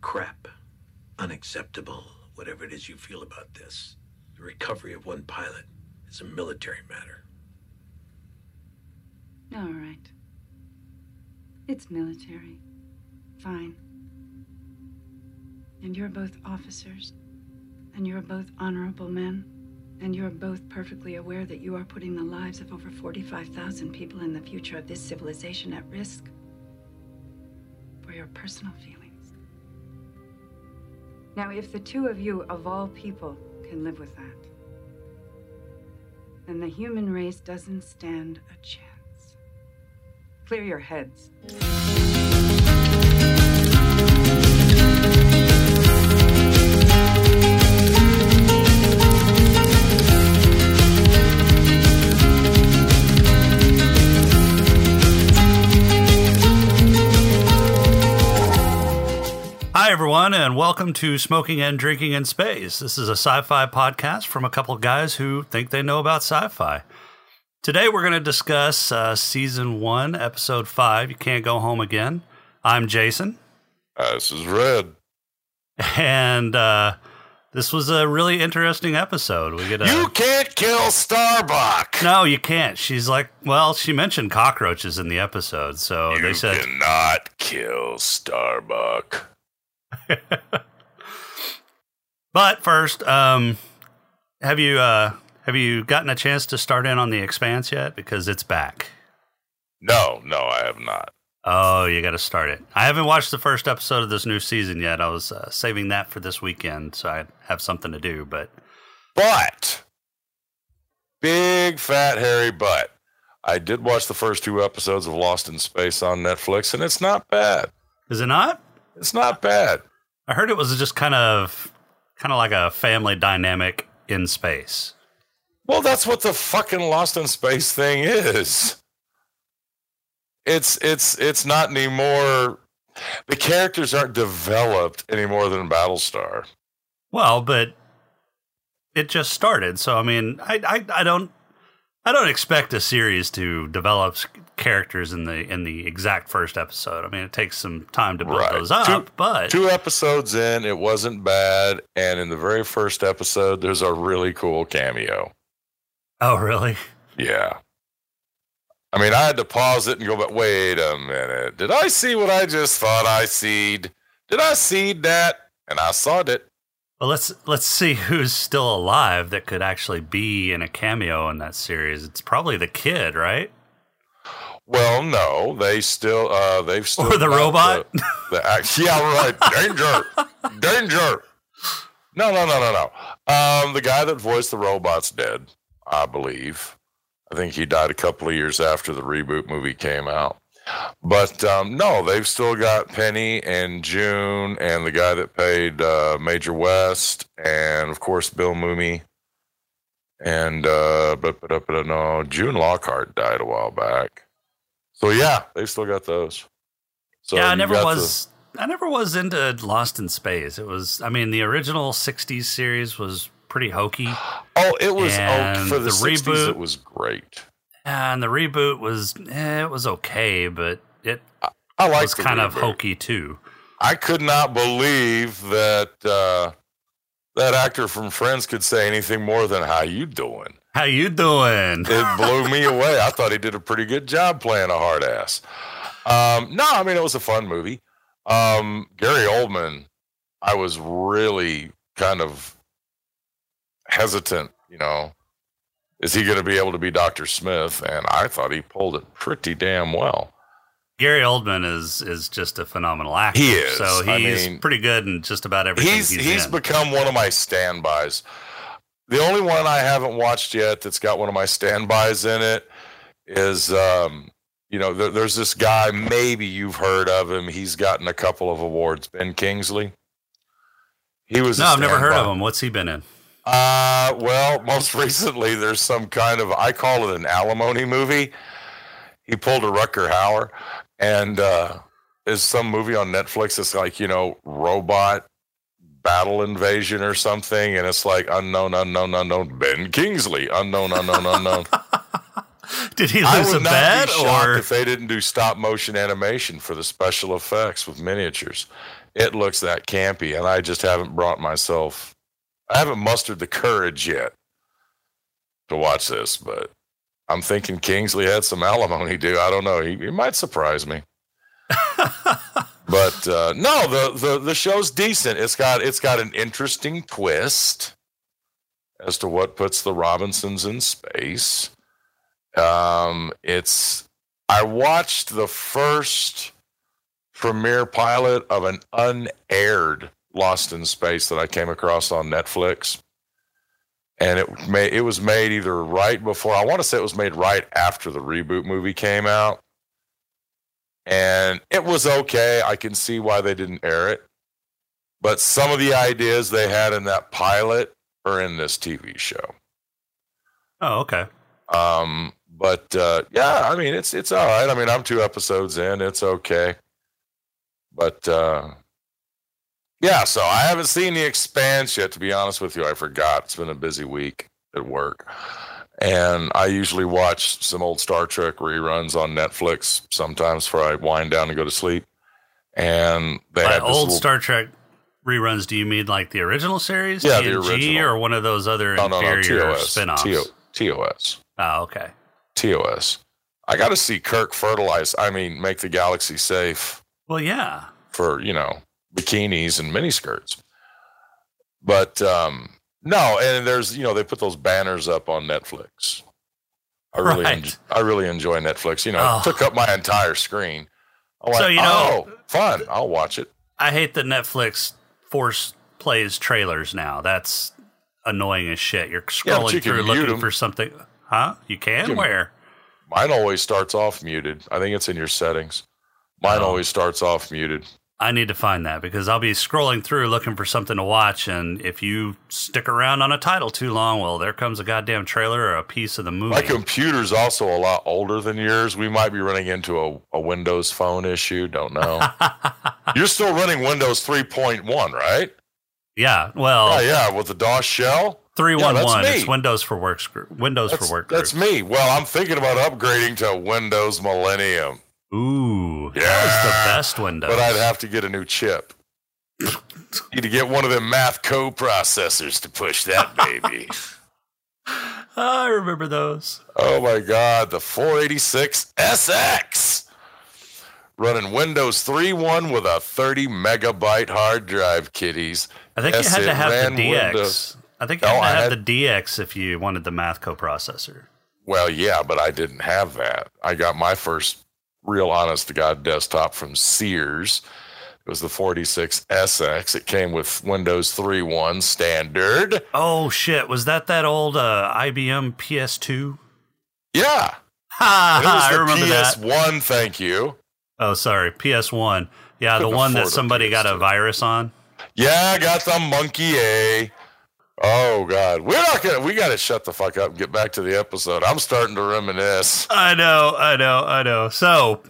crap, unacceptable, whatever it is you feel about this. The recovery of one pilot is a military matter. All right. It's military. Fine. And you're both officers. And you're both honorable men. And you're both perfectly aware that you are putting the lives of over 45,000 people in the future of this civilization at risk for your personal feelings. Now, if the two of you, of all people, can live with that, then the human race doesn't stand a chance. Clear your heads. Everyone, and welcome to Smoking and Drinking in Space. This is a sci fi podcast from a couple of guys who think they know about sci fi. Today, we're going to discuss uh, season one, episode five You Can't Go Home Again. I'm Jason, Uh, this is Red. and uh, this was a really interesting episode. We get a. You can't kill Starbuck. no, you can't. She's like, well, she mentioned cockroaches in the episode, so you they said cannot kill Starbuck. But first, um, have you uh, have you gotten a chance to start in on the Expanse yet? Because it's back. No, no, I have not. Oh, you got to start it. I haven't watched the first episode of this new season yet. I was uh, saving that for this weekend, so I have something to do. But But big fat hairy butt. I did watch the first two episodes of Lost in Space on Netflix, and it's not bad. is it not? It's not bad. I heard it was just kind of kind of like a family dynamic in space. Well, that's what the fucking Lost in Space thing is. It's it's it's not anymore. The characters aren't developed any more than Battlestar. Well, but it just started, so I mean, I I, I don't. I don't expect a series to develop characters in the in the exact first episode. I mean, it takes some time to build Right. those up, Two- but Two episodes in, it wasn't bad, and in the very first episode, there's a really cool cameo. oh, really? Yeah. I mean, I had to pause it and go, but wait a minute. Did I see what I just thought I seed? Did I seed that? And I saw it. Well, let's let's see who's still alive that could actually be in a cameo in that series. It's probably the kid, right? Well, no, they still, uh, they've still. Or the robot? The, the act- yeah, right. Danger. Danger. No, no, no, no, no. Um, the guy that voiced the robot's dead, I believe. I think he died a couple of years after the reboot movie came out. But um, no, they've still got Penny and June and the guy that paid uh, Major West, and of course Bill Mumy. And uh, but but but no, June Lockhart died a while back. So yeah, they've still got those. So yeah, I never was. I never was into Lost in Space. It was. I mean, the original '60s series was pretty hokey, oh, it was oh, for the, the 60s, reboot- It was great. And the reboot was. Eh, it was okay, but it I like was kind of hokey too. I could not believe that uh, that actor from Friends could say anything more than "How you doing." How you doing? It blew me away. I thought he did a pretty good job playing a hard ass. Um, no, I mean it was a fun movie. Um, Gary Oldman, I was really kind of hesitant. You know, is he going to be able to be Doctor Smith? And I thought he pulled it pretty damn well. Gary Oldman is is just a phenomenal actor. He is. So I he's mean, pretty good in just about everything he's he's, he's become one of my standbys. The only one I haven't watched yet that's got one of my standbys in it is, um, you know, there, there's this guy. Maybe you've heard of him. He's gotten a couple of awards. Ben Kingsley. He was. no, I've never heard of him. What's he been in? Uh, well, most recently, there's some kind of I call it an alimony movie. He pulled a Rutger Hauer, and uh, is some movie on Netflix. It's like you know, robot battle invasion or something, and it's like unknown, unknown, unknown. Ben Kingsley, unknown, unknown, unknown. Did he lose a bet be or? if they didn't do stop motion animation for the special effects with miniatures. it looks that campy, and I just haven't brought myself. I haven't mustered the courage yet to watch this, but I'm thinking Kingsley had some alimony due. I don't know. He, he might surprise me. but uh, no, the, the the show's decent. It's got it's got an interesting twist as to what puts the Robinsons in space. Um, it's I watched the first premiere pilot of an unaired Lost in Space that I came across on Netflix. And it made it was made either right before I want to say it was made right after the reboot movie came out. And it was okay. I can see why they didn't air it. But some of the ideas they had in that pilot are in this TV show. Oh, okay. Um, but uh, yeah, I mean it's it's all right. I mean I'm two episodes in, it's okay. But uh, yeah, so I haven't seen the Expanse yet. To be honest with you, I forgot. It's been a busy week at work, and I usually watch some old Star Trek reruns on Netflix sometimes before I wind down and go to sleep. And they By had old little- Star Trek reruns, do you mean like the original series? Yeah, the original. or one of those other no, no, no, inferior TOS, spin-offs? TO, TOS. Oh, okay. TOS. I got to see Kirk fertilize. I mean, make the galaxy safe Well, yeah. for you know bikinis and miniskirts. But um, no, and there's you know they put those banners up on Netflix. I really, Right. I really enjoy Netflix. You know, Oh. it took up my entire screen. I'm So, like, you know- oh, fun! I'll watch it. I hate that Netflix force plays trailers now. That's annoying as shit. You're Yeah, scrolling you through looking for something. Huh? You can? can- Where? Mine always starts off muted. I think it's in your settings. Mine Oh. always starts off muted. I need to find that because I'll be scrolling through looking for something to watch, and if you stick around on a title too long, well, there comes a goddamn trailer or a piece of the movie. My computer's also a lot older than yours. We might be running into a, a Windows Phone issue. Don't know. You're still running Windows 3.1, right? yeah, well, Oh, yeah, with the DOS shell. three one Yeah, It's. Windows for Works group. Windows That's, for Work. that's me. Well, I'm thinking about upgrading to Windows Millennium, Ooh, that was the best Windows. but I'd have to get a new chip. Need to get one of them math co-processors to push that baby. I remember those. oh my God, the 486 SX running Windows 3.1 with a 30 megabyte hard drive, kiddies. I think Yes, you had to have the DX. Windows. I think you Oh, had to I have had- the DX if you wanted the math coprocessor. Well, yeah, but I didn't have that. I got my first real honest to God desktop from Sears. It was the 46SX. It came with Windows 3.1 standard. Oh shit! Was that that old uh, IBM PS2? Yeah. Ha! I remember that. PS1, thank you. Oh, sorry, PS1. Yeah, the one that somebody got a virus on. Yeah, I got the Monkey A. Oh God, we're not gonna. We gotta shut the fuck up and get back to the episode. I'm starting to reminisce. I know, I know, I know. So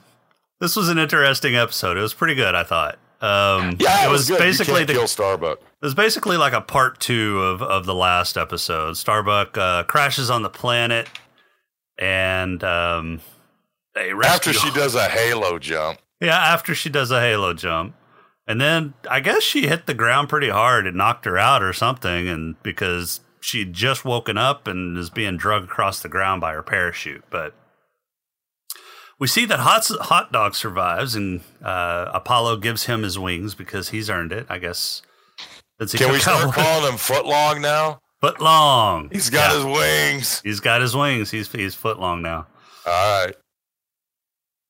this was an interesting episode. It was pretty good, I thought. Um, Yeah, it was, good. basically the kill Starbuck. It was basically like a part two of, of the last episode. Starbuck uh, crashes on the planet, and um. After she does a Halo jump. yeah, after she does a halo jump, and then I guess she hit the ground pretty hard. It knocked her out or something, and because she'd just woken up and is being dragged across the ground by her parachute, but. We see that Hot, Hot Dog survives, and uh, Apollo gives him his wings because he's earned it, I guess. Can we out start one- calling him Footlong now? Foot long. He's got Yeah. his wings. He's got his wings. He's he's foot long now. All right.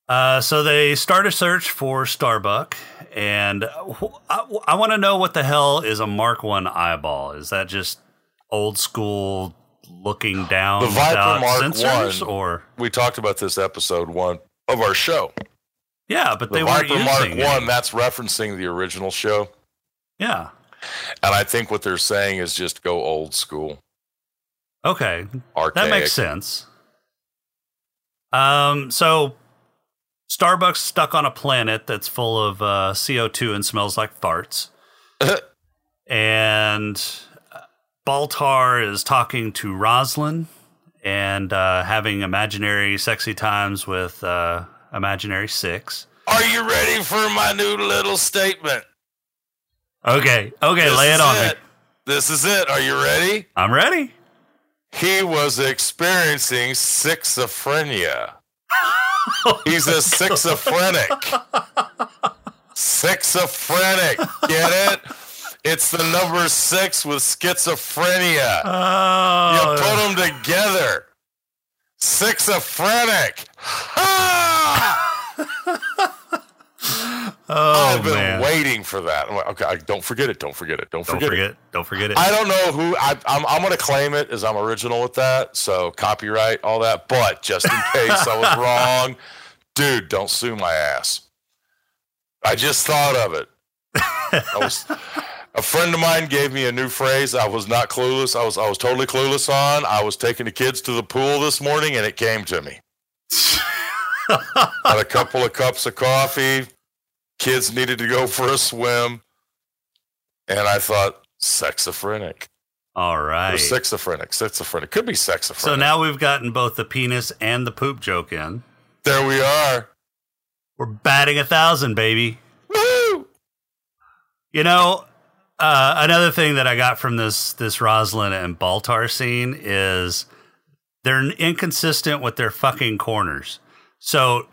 Uh, so they start a search for Starbuck, and wh- I, want to know what the hell is a Mark One eyeball? Is that just old school looking down The Viper Mark sensors, I- or We talked about this episode one of our show. yeah? But The they weren't Viper Mark using it. One. That's referencing the original show, Yeah. and I think what they're saying is just go old school, Okay, archaic. that makes sense. Um, so Starbucks stuck on a planet that's full of uh, CO2 and smells like farts. and uh, Baltar is talking to Roslin and uh, having imaginary sexy times with uh, Imaginary Six. Are you ready for my new little statement? Okay, okay, This lay it on it. me. This is it. Are you ready? I'm ready. He was experiencing schizophrenia. He's a schizophrenic. Schizophrenic. Get it? It's the number six with schizophrenia. You Oh, put them together. Schizophrenic. Ha! oh I've been man! waiting for that. I'm like, okay, I- don't forget it. Don't forget it. Don't Don't forget, it. forget, don't forget it. I don't know who I, I'm. I'm going to claim it as I'm original with that. So copyright, all that. But just in case I was wrong, dude, don't sue my ass. I just thought of it. I was, a friend of mine gave me a new phrase. I was not clueless. I was. I was totally clueless on. I was taking the kids to the pool this morning, and it came to me. Had a couple of cups of coffee. Kids needed to go for a swim, and I thought sexophrenic. All right. Or right. schizophrenic. Schizophrenic. Could be sexophrenic. So now we've gotten both the penis and the poop joke in. there we are. We're batting a thousand, baby. Woo! You know, uh, another thing that I got from this this Roslin and Baltar scene is they're inconsistent with their fucking corners. So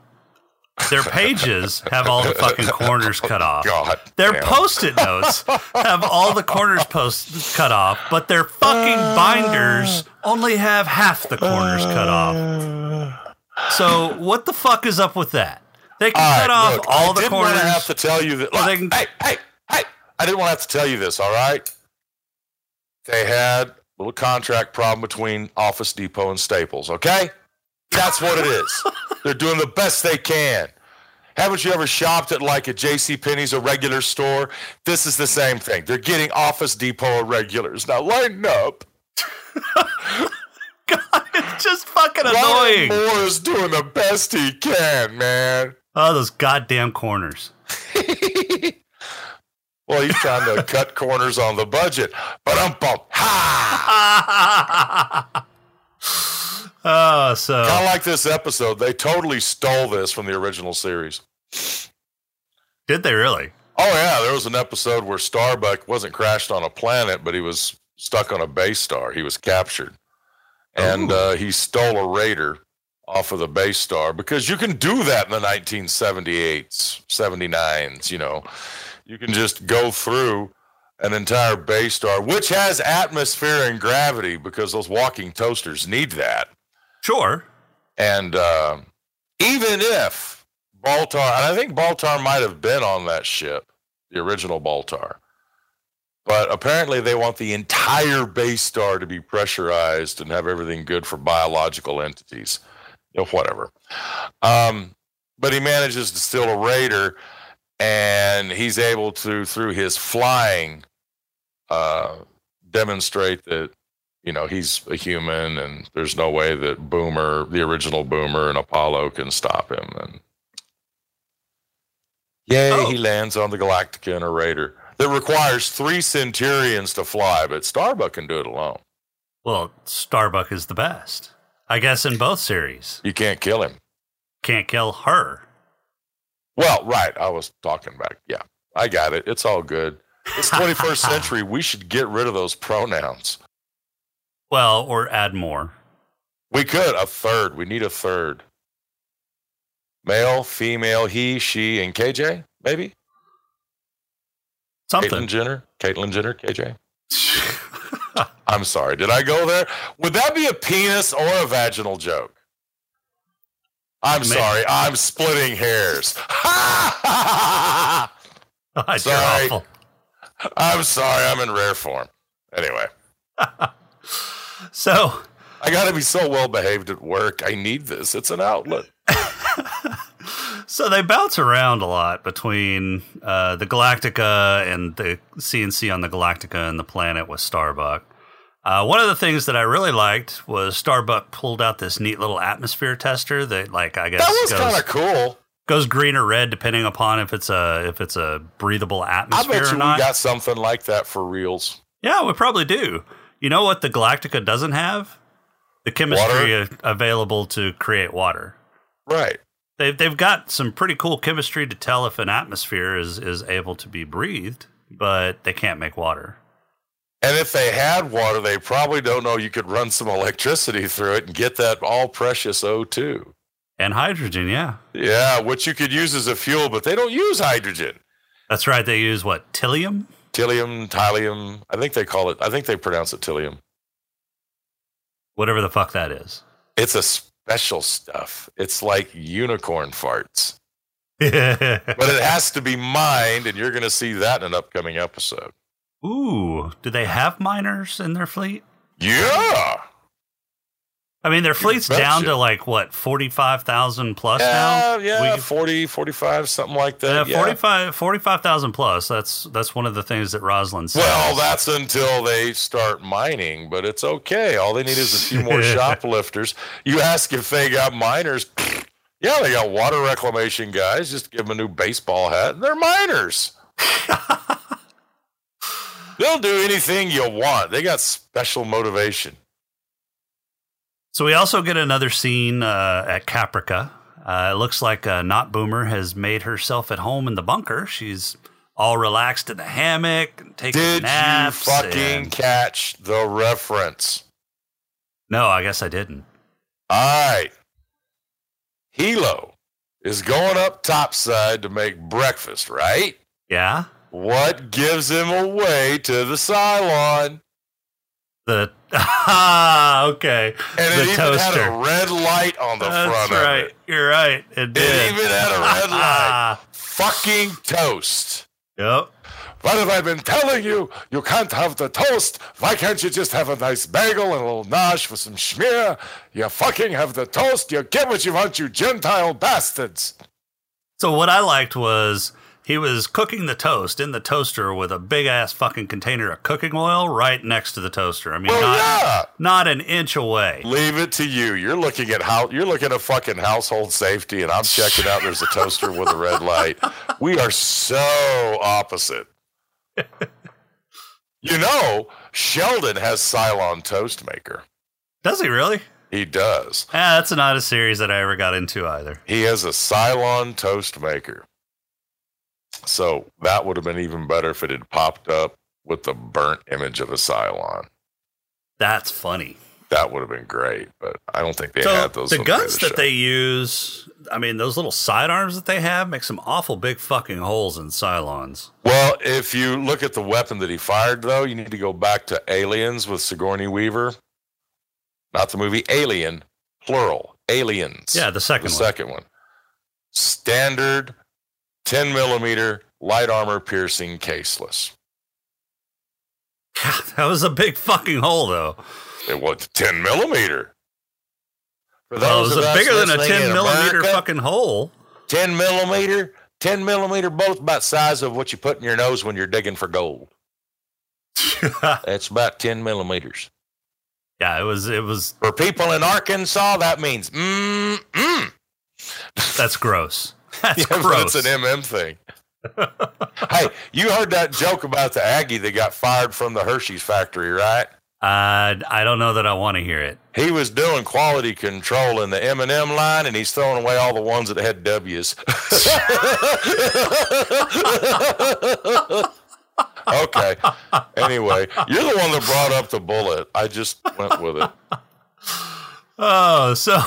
their pages have all the fucking corners cut off. God. Their damn. post-it notes have all the corners post cut off, but their fucking binders only have half the corners cut off. So what the fuck is up with that? They can All cut right, off look, all I the didn't corners. want to have to tell you that. They can- hey, hey, hey! I didn't want to have to tell you this. All right. They had a little contract problem between Office Depot and Staples. Okay, that's what it is. They're doing the best they can. Haven't you ever shopped at like a J.C. Penney's, a regular store? This is the same thing. They're getting Office Depot regulars. Now line up. God, it's just fucking Ryan annoying. Moore is doing the best he can, man. Oh, those goddamn corners. well, he's trying to cut corners on the budget. But I'm bump. Ha! Oh, so Kind of like this episode. They totally stole this from the original series. did they really? Oh yeah, there was an episode where Starbuck wasn't crashed on a planet, but he was stuck on a base star. He was captured, and uh, he stole a raider off of the base star because you can do that in the 1978s, 79s. You know, you can just go through an entire base star, which has atmosphere and gravity because those walking toasters need that. Sure. And uh, even if Baltar, and I think Baltar might have been on that ship, the original Baltar, but apparently they want the entire base star to be pressurized and have everything good for biological entities. You know, whatever. Um, but he manages to steal a raider, and he's able to, through his flying, uh, demonstrate that you know he's a human and there's no way that boomer the original boomer and apollo can stop him and yay Oh. he lands on the galactica in a raider that requires three centurions to fly but starbuck can do it alone Well, Starbuck is the best. I guess in both series. you can't kill him Can't kill her. well right i was talking back yeah i got it it's all good it's 21st century we should get rid of those pronouns Well, or add more. we could a third we need a third male female he she and kj maybe Something. Caitlyn Jenner, Caitlyn Jenner, KJ. I'm sorry. Did I go there? Would that be a penis or a vaginal joke? I'm sorry. I'm splitting hairs. Sorry. I'm sorry. I'm in rare form. Anyway, So, I got to be so well behaved at work. I need this. It's an outlet. so they bounce around a lot between uh, the Galactica and the CNC on the Galactica and the planet with Starbuck. Uh, one of the things that I really liked was Starbuck pulled out this neat little atmosphere tester that, like, I guess That was kind of cool. goes green or red depending upon if it's a if it's a breathable atmosphere. I bet or you we got something like that for reals. Yeah, we probably do. You know what the Galactica doesn't have? The chemistry a- available to create water. Right. They've they've got some pretty cool chemistry to tell if an atmosphere is is able to be breathed. but they can't make water. And if they had water, they probably don't know you could run some electricity through it and get that all precious O2. And hydrogen, yeah. Yeah, which you could use as a fuel, but they don't use hydrogen. That's right. They use what? Tylium? Tylium, tylium. I think they call it, I think they pronounce it tylium. Whatever the fuck that is. It's a special stuff. It's like unicorn farts. But it has to be mined, and you're going to see that in an upcoming episode. Ooh, do they have miners in their fleet? Yeah. I mean, their fleet's down to like what, 45,000 plus Yeah, now? yeah, We- 40, 45, something like that. Yeah. 45 45,000 plus. That's that's one of the things that Rosalind says. Well, that's until they start mining, but it's okay. All they need is a few more shoplifters. You ask if they got miners. Yeah, they got water reclamation guys. Just give them a new baseball hat. and They're miners. They'll do anything you want. They got special motivation. So we also get another scene uh, at Caprica. Uh, it looks like uh, Not Boomer has made herself at home in the bunker. She's all relaxed in the hammock, and taking Did you fucking and- catch the reference? No, I guess I didn't. All right. Helo is going up topside to make breakfast, right? Yeah, What gives him away to the Cylon? The ah, okay, And the it even toaster. had a red light on the That's front right. of it. You're right. It It did. even had a red light. Fucking toast. yep. What have I been telling you? You can't have the toast. Why can't you just have a nice bagel and a little nosh with some schmear? You fucking have the toast. You get what you want, you Gentile bastards. So what I liked was he was cooking the toast in the toaster with a big ass fucking container of cooking oil right next to the toaster. I mean, Well, not yeah. not an inch away. Leave it to you. You're looking at how you're looking at fucking household safety, and I'm checking out. There's a toaster with a red light. We are so opposite. You know, Sheldon has Cylon toast maker. Does he really? He does. Ah, that's not a series that I ever got into either. He has a Cylon toast maker. So that would have been even better if it had popped up with the burnt image of a Cylon. That's funny. That would have been great, but I don't think they so had those. the when they made guns the that they use, I mean, those little sidearms that they have make some awful big fucking holes in Cylons. Well, if you look at the weapon that he fired, though, you need to go back to Aliens with Sigourney Weaver. Not the movie Alien, plural. Aliens. Yeah, the second the one. second one. Standard 10 millimeter light armor piercing caseless. God, that was a big fucking hole, though. It was 10 millimeter. For Well, it was bigger than a 10 millimeter America, fucking hole. 10 millimeter, 10 millimeter both about size of what you put in your nose when you're digging for gold. That's about 10 millimeters. yeah, it was, it was, For people in Arkansas, that means mm mm. that's gross. That's Yeah, gross. it's an MM thing. hey, you heard that joke about the Aggie that got fired from the Hershey's factory, right? Uh, I don't know that I want to hear it. He was doing quality control in the M&M line, and he's throwing away all the ones that had W's. okay. Anyway, you're the one that brought up the bullet. I just went with it. Oh, so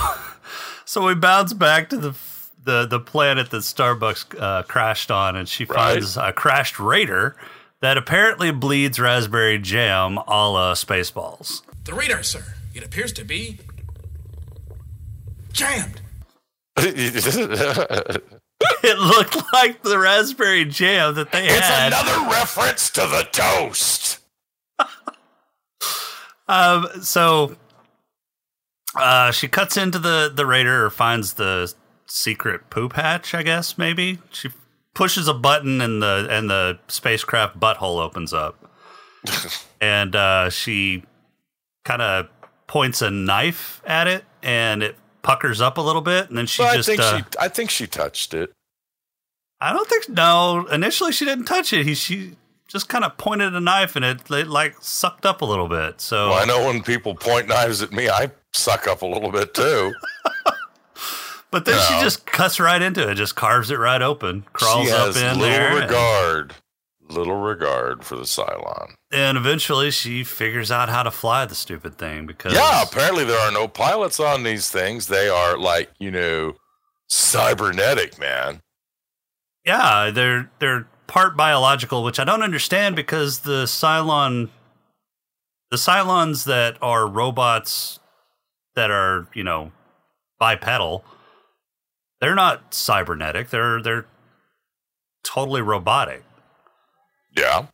so we bounce back to the the the planet that Starbucks uh, crashed on, and she Right. finds a crashed raider that apparently bleeds raspberry jam a la Spaceballs. The radar, sir. It appears to be jammed. It looked like the raspberry jam that they had. It's another reference to the toast. Um, so uh, she cuts into the the raider or finds the secret poop hatch. I guess maybe she pushes a button and the and the spacecraft butthole opens up, and uh, she kind of points a knife at it, and it puckers up a little bit, and then she Well, I just. think uh, she I think she touched it. I don't think no. Initially, she didn't touch it. He she just kind of pointed a knife, and it, it like sucked up a little bit. So Well, I know when people point knives at me, I suck up a little bit too. But then she just cuts right into it, just carves it right open, crawls she up in little there. and- regard, little regard for the Cylon. And eventually she figures out how to fly the stupid thing because Yeah, apparently there are no pilots on these things. They are like, you know, cybernetic, man. Yeah, they're they're part biological, which I don't understand because the Cylon the Cylons that are robots that are, you know, bipedal, they're not cybernetic. They're they're totally robotic. Yeah.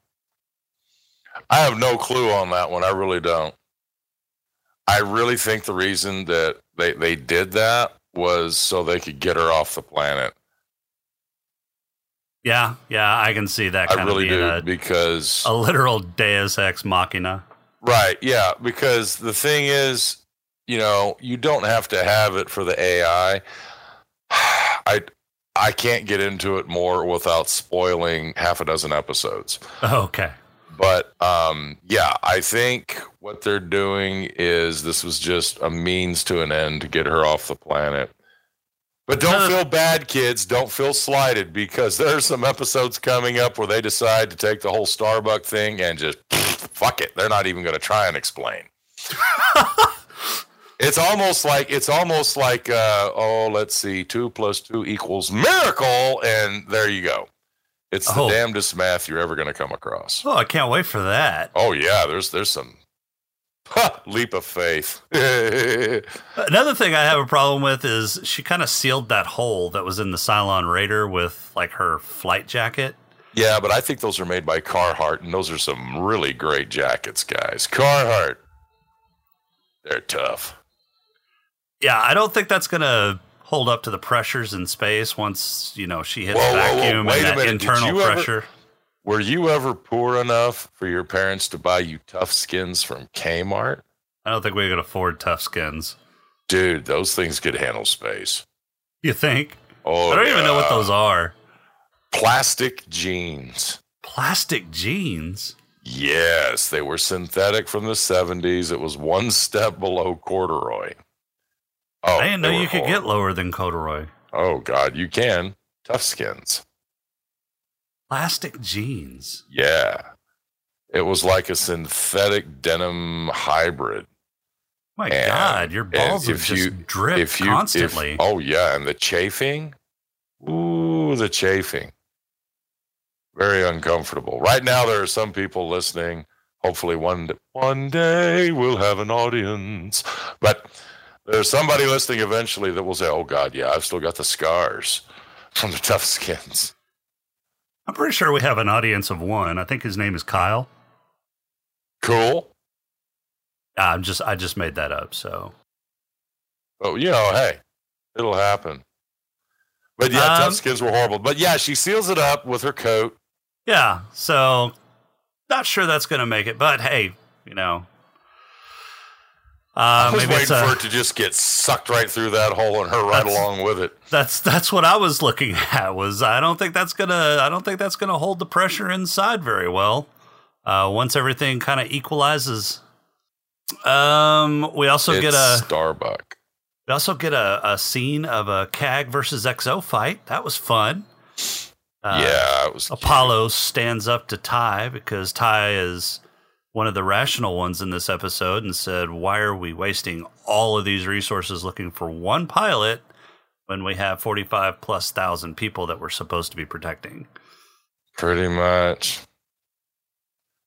I have no clue on that one. I really don't. I really think the reason that they, they did that was so they could get her off the planet. Yeah, yeah, I can see that I kind really do a, because a literal Deus Ex Machina. right, yeah, because the thing is, you know, you don't have to have it for the AI. I I can't get into it more without spoiling half a dozen episodes. Okay. But um, yeah, I think what they're doing is this was just a means to an end to get her off the planet. But don't feel bad, kids. Don't feel slighted because there are some episodes coming up where they decide to take the whole Starbuck thing and just fuck it. They're not even going to try and explain. it's almost like it's almost like uh, oh, let's see, two plus two equals miracle, and there you go. It's the Oh. damnedest math you're ever going to come across. Oh, I can't wait for that. Oh yeah, there's there's some ha, leap of faith. Another thing I have a problem with is she kind of sealed that hole that was in the Cylon Raider with like her flight jacket. Yeah, but I think those are made by Carhartt, and those are some really great jackets, guys. Carhartt, they're tough. Yeah, I don't think that's gonna hold up to the pressures in space once you know she hits Whoa, whoa, whoa, vacuum wait and that minute, internal you ever- pressure. Were you ever poor enough for your parents to buy you tough skins from Kmart? I don't think we could afford tough skins. Dude, those things could handle space. You think? Oh, I don't even know what those are. Plastic jeans. Plastic jeans. Yes, they were synthetic from the 70s. It was one step below corduroy. Oh, I didn't know you could get lower than corduroy. Oh, God, you can. Tough skins. Plastic jeans. Yeah. It was like a synthetic denim hybrid. My And- God, your balls if just you- drip if you, if- constantly. oh, yeah. And the chafing. Ooh, the chafing. Very uncomfortable. Right now, there are some people listening. Hopefully, one, one day we'll have an audience. But there's somebody listening eventually that will say, oh, God, yeah, I've still got the scars from the tough skins. I'm pretty sure we have an audience of one. I think his name is Kyle. Cool. I'm just I just made that up. So But you know, hey, it'll happen. But yeah, Um, tough skins were horrible. But yeah, she seals it up with her coat. yeah, so not sure that's gonna make it, but hey, you know, I uh, was maybe it's waiting a, for it to just get sucked right through that hole and her right along with it. that's that's what I was looking at. Was I don't think that's gonna I don't think that's gonna hold the pressure inside very well. Uh, once everything kind of equalizes. Um, we also it's get a Starbuck. We also get a, a scene of a CAG versus XO fight. That was fun. Uh, yeah, it was cute. Apollo stands up to Tigh because Tigh is one of the rational ones in this episode and said, Why are we wasting all of these resources looking for one pilot when we have 45 plus thousand people that we're supposed to be protecting? pretty much.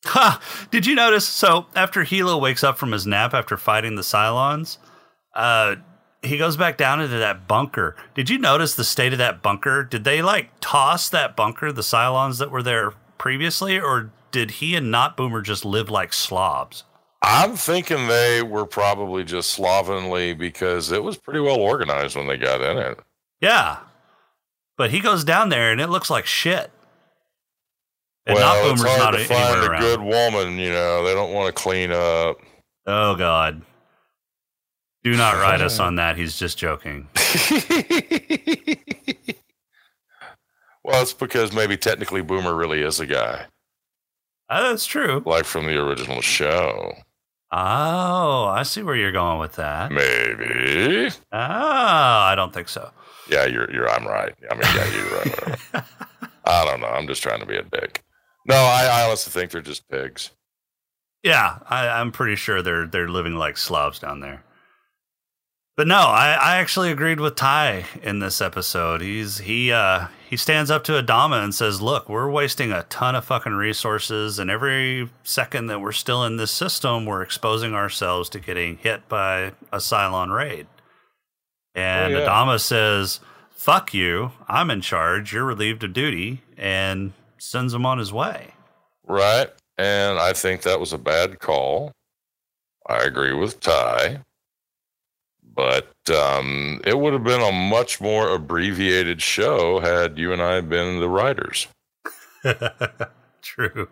Ha! Did you notice? So after Helo wakes up from his nap after fighting the Cylons, uh, he goes back down into that bunker. Did you notice the state of that bunker? Did they like toss that bunker, the Cylons that were there previously, or did he and Not Boomer just live like slobs? I'm thinking they were probably just slovenly because it was pretty well organized when they got in it. Yeah. But he goes down there and it looks like shit. And Not well, it's Boomer's hard not to find a around. good woman. You know, they don't want to clean up. Oh, God. Do not write us on that. He's just joking. well, it's because maybe technically Boomer really is a guy, Uh, that's true. like from the original show. Oh, I see where you're going with that. Maybe. Oh, I don't think so. Yeah, you're. You're. I'm right. I mean, yeah, you're right. whatever. I don't know. I'm just trying to be a dick. No, I, I honestly think they're just pigs. Yeah, I, I'm pretty sure they're they're living like Slavs down there. But no, I, I actually agreed with Tigh in this episode. He's he uh he stands up to Adama and says, "Look, we're wasting a ton of fucking resources, and every second that we're still in this system, we're exposing ourselves to getting hit by a Cylon raid." And Oh, yeah. Adama says, "Fuck you! I'm in charge. You're relieved of duty," and sends him on his way. Right. And I think that was a bad call. I agree with Tigh. But um, it would have been a much more abbreviated show had you and I been the writers. True.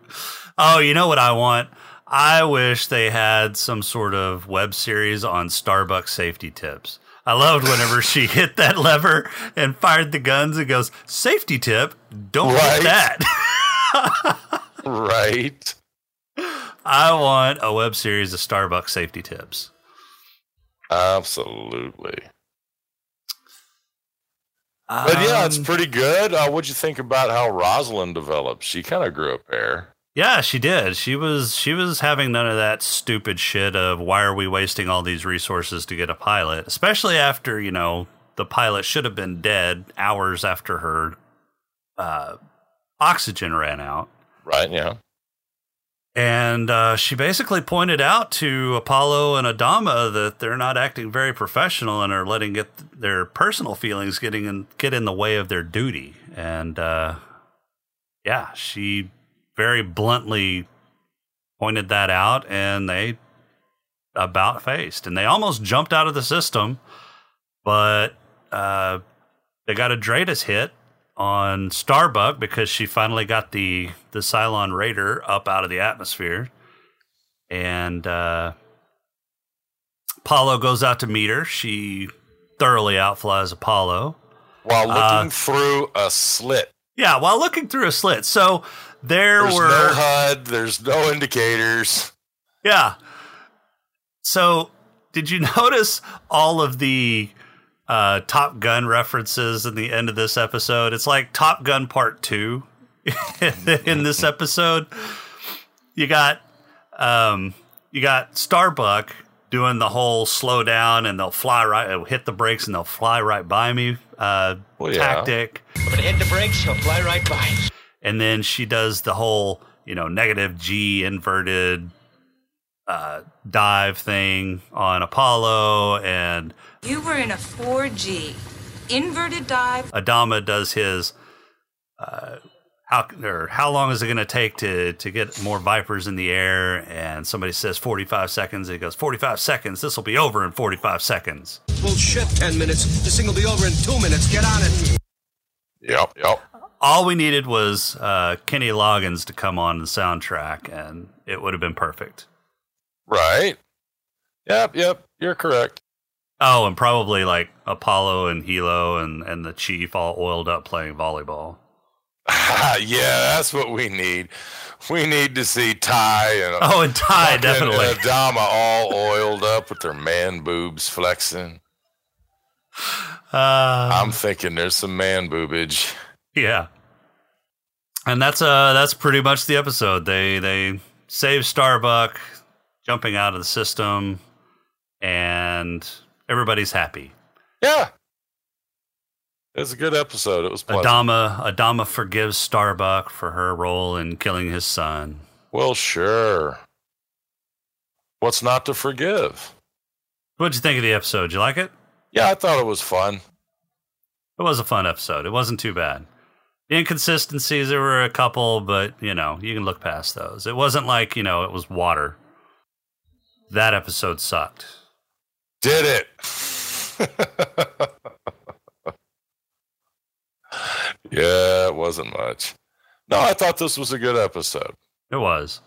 Oh, you know what I want? I wish they had some sort of web series on Starbucks safety tips. I loved whenever she hit that lever and fired the guns and goes, safety tip, don't Right. hit that. Right. I want a web series of Starbucks safety tips. Absolutely. But yeah, it's Um, pretty good. Uh, what'd you think about how Rosalind developed? She kind of grew a pair. Yeah, she did. She was she was having none of that stupid shit of why are we wasting all these resources to get a pilot, especially after, you know, the pilot should have been dead hours after her uh, oxygen ran out. Right? Yeah. And uh, she basically pointed out to Apollo and Adama that they're not acting very professional and are letting get their personal feelings getting in, get in the way of their duty. And uh, yeah, she very bluntly pointed that out, and they about faced, and they almost jumped out of the system, but uh, they got a DRADIS hit on Starbuck because she finally got the the Cylon Raider up out of the atmosphere, and uh, Apollo goes out to meet her. She thoroughly outflies Apollo. While looking Uh, through a slit. Yeah, while looking through a slit. So there There's were no HUD. There's no indicators. Yeah. So, did you notice all of the uh, Top Gun references in the end of this episode? It's like Top Gun Part Two in this episode. You got um, you got Starbuck doing the whole slow down and they'll fly right, hit the brakes and they'll fly right by me uh, Well, yeah. tactic I'm gonna hit the brakes, he'll fly right by. and then she does the whole you know negative g inverted uh, dive thing on apollo and You were in a 4G inverted dive. adama does his uh, how or how long is it going to take to to get more vipers in the air and somebody says 45 seconds and he goes 45 seconds this will be over in 45 seconds Bullshit, 10 minutes. This thing will be over in two minutes. Get on it. Yep. Yep. all we needed was uh, kenny loggins to come on the soundtrack and it would have been perfect Right. Yep. Yep. You're correct. Oh, and probably like Apollo and Helo and, and the Chief all oiled up playing volleyball. yeah, that's what we need. We need to see Tigh and Oh, and Tigh, definitely. Adama all oiled up with their man boobs flexing. Uh, I'm thinking there's some man boobage. yeah. And that's uh that's pretty much the episode. They they save Starbuck jumping out of the system and everybody's happy. Yeah. It's a good episode. It was pleasant. Adama Adama forgives Starbuck for her role in killing his son. Well, sure. What's not to forgive? What'd you think of the episode? Did you like it? Yeah, I thought it was fun. It was a fun episode. It wasn't too bad. The inconsistencies, there were a couple, but you know, you can look past those. It wasn't like, you know, it was water. That episode sucked. Did it. yeah, it wasn't much. No, I thought this was a good episode. It was.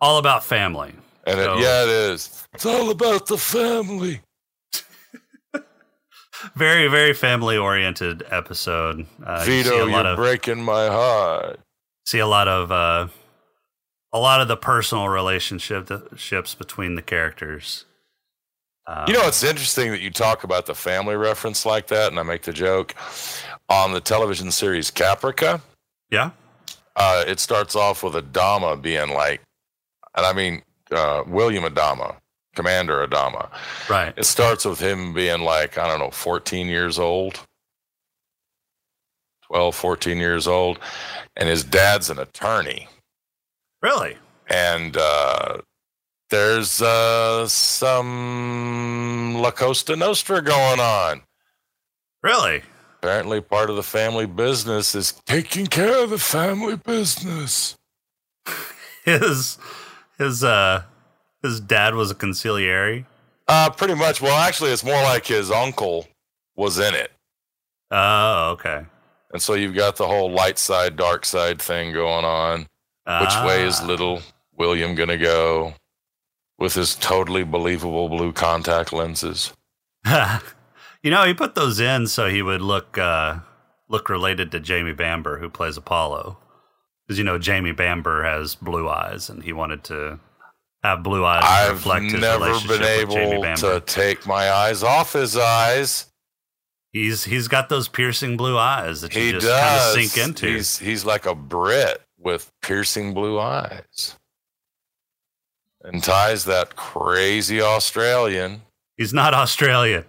All about family. And it, So- yeah, it is. It's all about the family. Very, very family oriented episode. Uh, you see Vito, a lot you're of breaking my heart. see a lot of uh, a lot of the personal relationship ships between the characters. Um, You know, it's interesting that you talk about the family reference like that, and I make the joke on the television series Caprica. yeah, uh, it starts off with Adama being like, and I mean uh, William Adama, Commander Adama. Right. It starts with him being like, I don't know, 14 years old, 12, 14 years old, and his dad's an attorney. Really? And uh, there's uh, some La Costa Nostra going on. Really? Apparently, part of the family business is taking care of the family business. His his uh his dad was a consigliere. Uh, pretty much. Well, actually, it's more like his uncle was in it. Oh, okay. And so you've got the whole light side, dark side thing going on. Which way is Ah. little William going to go with his totally believable blue contact lenses? you know, he put those in so he would look uh, look related to Jamie Bamber, who plays Apollo, because you know Jamie Bamber has blue eyes, and he wanted to have blue eyes I've reflect his never relationship been able to take my eyes off his eyes. He's he's got those piercing blue eyes that you He just kind of sink into. He's he's like a Brit with piercing blue eyes. And ties that crazy Australian. he's not Australian.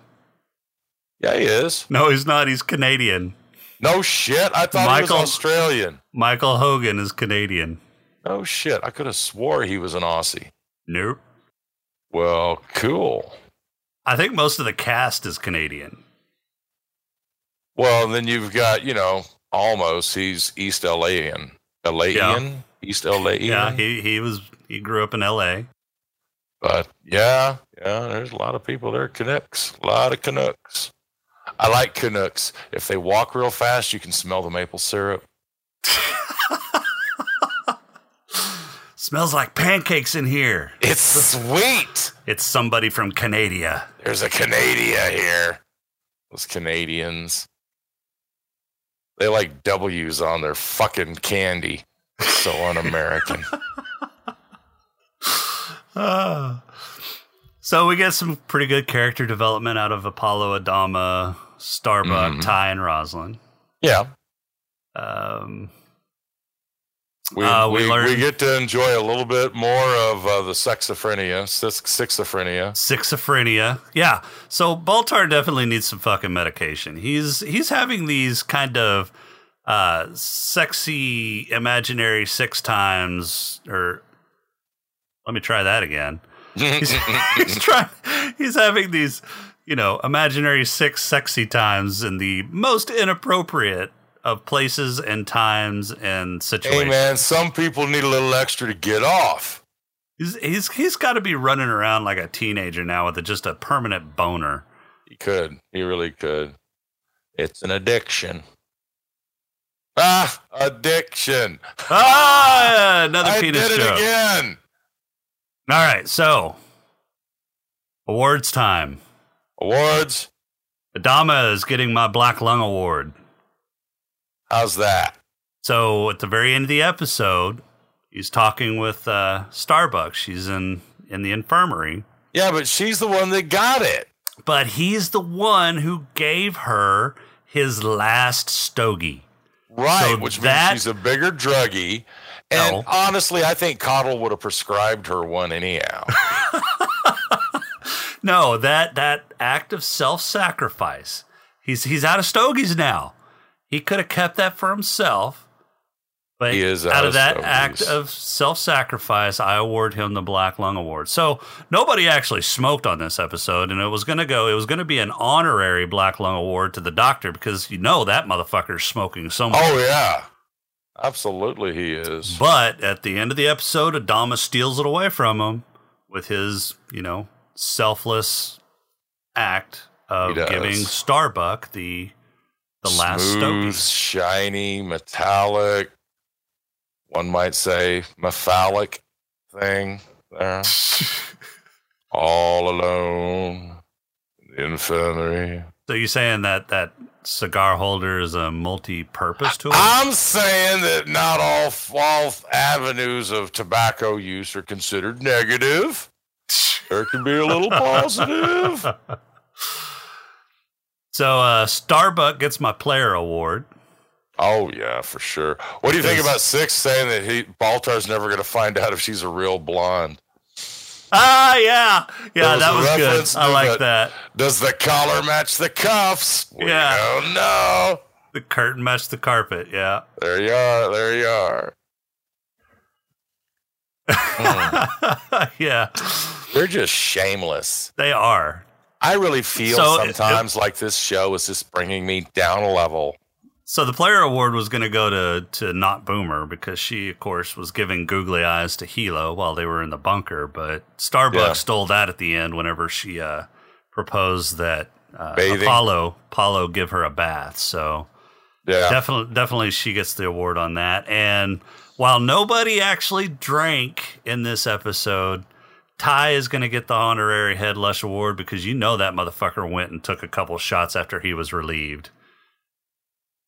Yeah, he is. No, he's not. He's Canadian. No shit. I thought Michael- he was Australian. Michael Hogan is Canadian. No shit. I could have swore he was an Aussie. Nope. Well, cool. I think most of the cast is Canadian. Well, then you've got, you know, almost he's East LAian. LAian? East LAian? Yeah, he he was he grew up in L.A. But yeah, yeah, there's a lot of people there. Canucks, a lot of Canucks. I like Canucks. If they walk real fast, you can smell the maple syrup. Smells like pancakes in here. It's sweet. It's somebody from Canada. There's a Canada here. Those Canadians. They like W's on their fucking candy. So un American. Ah. So we get some pretty good character development out of Apollo Adama, Starbuck, Mhm. Tigh, and Roslin. yeah. Um, We, Uh, we we, we, get to enjoy a little bit more of uh, the sexophrenia, six, schizophrenia. schizophrenia. Yeah. So Baltar definitely needs some fucking medication. He's he's having these kind of uh sexy imaginary six times or let me try that again. He's, he's trying he's having these, you know, imaginary six sexy times in the most inappropriate of places and times and situations. hey, man, some people need a little extra to get off. He's he's he's got to be running around like a teenager now with a, just a permanent boner. He could. He really could. It's an addiction. Ah, addiction. Ah, another I penis did it joke. again. All right, so awards time. Awards. Adama is getting my Black Lung Award. How's that? So at the very end of the episode, he's talking with uh, Starbucks. She's in in the infirmary, Yeah, but she's the one that got it. but he's the one who gave her his last stogie. Right, So which that- means she's a bigger druggie. And No. honestly, I think Cottle would have prescribed her one anyhow. No, that that act of self-sacrifice. He's he's out of stogies now. He could have kept that for himself. But He is out, out of of that stogies. act of self-sacrifice, I award him the Black Lung Award. So nobody actually smoked on this episode, and it was going to go. It was going to be an honorary Black Lung Award to the doctor because you know that motherfucker's smoking so much. oh, yeah. Absolutely, he is. But at the end of the episode, Adama steals it away from him with his, you know, selfless act of giving Starbuck the the last Smooth, shiny, metallic, one might say mephalic thing there. All alone in the infirmary. So you're saying that that cigar holder is a multi-purpose tool? I'm saying that not all all avenues of tobacco use are considered negative. There can be a little positive. so uh, Starbuck gets my player award. Oh yeah, for sure. What do you think about Six saying that he Baltar's never going to find out if she's a real blonde? Ah, yeah, yeah, was that was good. I like that. Does the collar match the cuffs? We Yeah. don't know. The curtain matched the carpet. Yeah, There you are. There you are. yeah, They're just shameless. they are. I really feel So, it- sometimes like this show is just bringing me down a level. So the player award was going to go to to not Boomer because she, of course, was giving googly eyes to Helo while they were in the bunker. But Starbucks Yeah. stole that at the end whenever she uh, proposed that uh, Apollo Apollo give her a bath. So Yeah. definitely, definitely, she gets the award on that. And while nobody actually drank in this episode, Tigh is going to get the honorary head lush award because you know that motherfucker went and took a couple shots after he was relieved.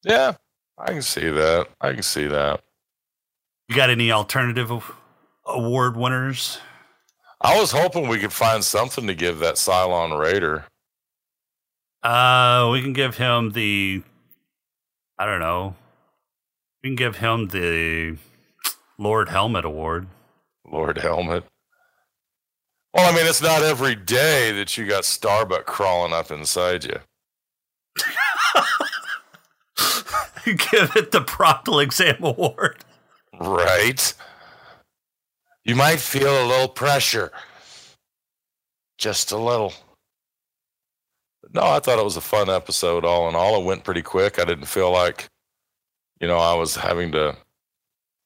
Yeah. I can see that. I can see that. You got any alternative award winners? I was hoping we could find something to give that Cylon Raider. Uh, we can give him the. I don't know. We can give him the Lord Helmet Award. Lord Helmet. Well, I mean, it's not every day that you got Starbuck crawling up inside you. give it the Proctal Exam Award. Right? You might feel a little pressure. Just a little. No, I thought it was a fun episode all in all. It went pretty quick. I didn't feel like, you know, I was having to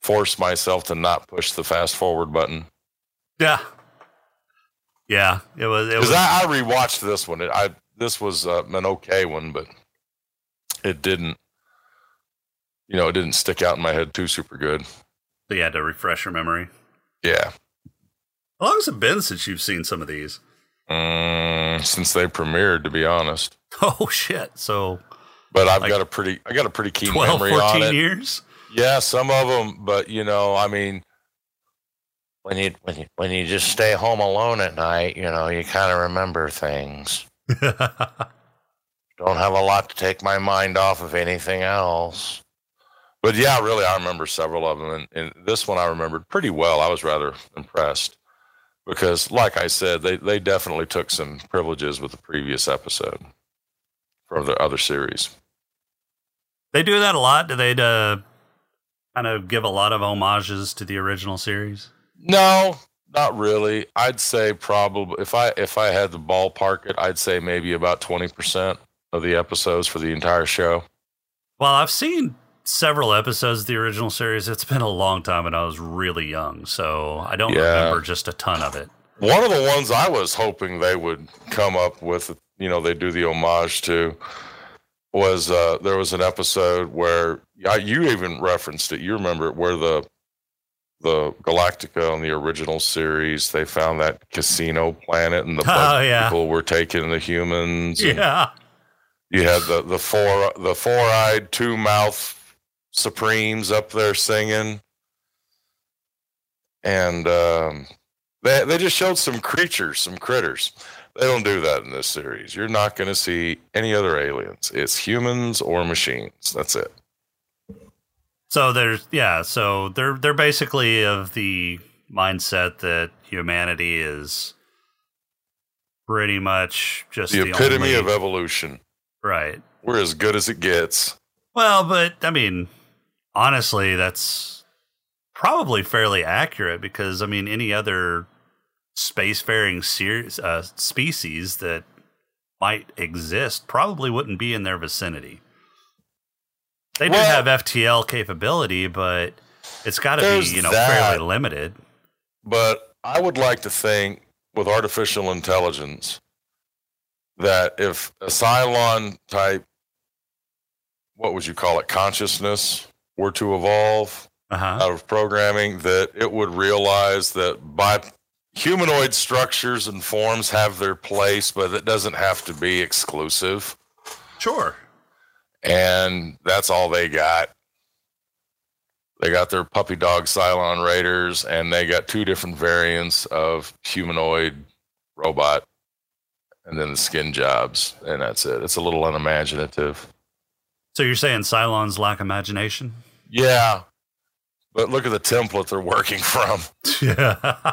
force myself to not push the fast forward button. Yeah. Yeah, it was. It was. Because I, I rewatched this one. It, I this was uh, an okay one, but it didn't. You know, it didn't stick out in my head too super good. so you had to refresh your memory. Yeah, How long has it been since you've seen some of these? mm, since they premiered, to be honest. Oh shit! So But I've Like got a pretty, I got a pretty keen 12, memory on 14 it. years. Yeah, some of them, but you know, I mean, when you when you when you just stay home alone at night, you know, you kind of remember things. Don't have a lot to take my mind off of anything else. But yeah, really, I remember several of them, and, and this one I remembered pretty well. I was rather impressed because, like I said, they they definitely took some privileges with the previous episode from the other series. they do that a lot. Do they uh, kind of give a lot of homages to the original series? No, not really. I'd say probably if I if I had to ballpark it, I'd say maybe about twenty percent of the episodes for the entire show. Well, I've seen several episodes of the original series. It's been a long time, and I was really young, so I don't Yeah. remember just a ton of it. One of the ones I was hoping they would come up with, you know, they do the homage to, was uh, there was an episode where yeah, you even referenced it. You remember it, where the the Galactica on the original series they found that casino planet and the Oh, yeah. people were taking the humans. Yeah, You had the the four the four eyed two mouth supremes up there singing, and um, they they just showed some creatures, some critters. They don't do that in this series. You're not going to see any other aliens. It's humans or machines. That's it. So there's yeah, so they're they're basically of the mindset that humanity is pretty much just The the, epitome only, of evolution. right. We're as good as it gets. Well, but I mean, honestly, that's probably fairly accurate because I mean, any other spacefaring series, uh, species that might exist probably wouldn't be in their vicinity. They do Well- have FTL capability, but it's got to be you know that. fairly limited. But I would like to think with artificial intelligence that if a Cylon type, what would you call it, consciousness were to evolve Uh huh. out of programming, that it would realize that by humanoid structures and forms have their place, but it doesn't have to be exclusive. Sure. And that's all they got. They got their puppy dog Cylon Raiders, and they got two different variants of humanoid robot, and then the skin jobs, and that's it. It's a little unimaginative. So you're saying Cylons lack imagination? Yeah. But look at the template they're working from. Yeah.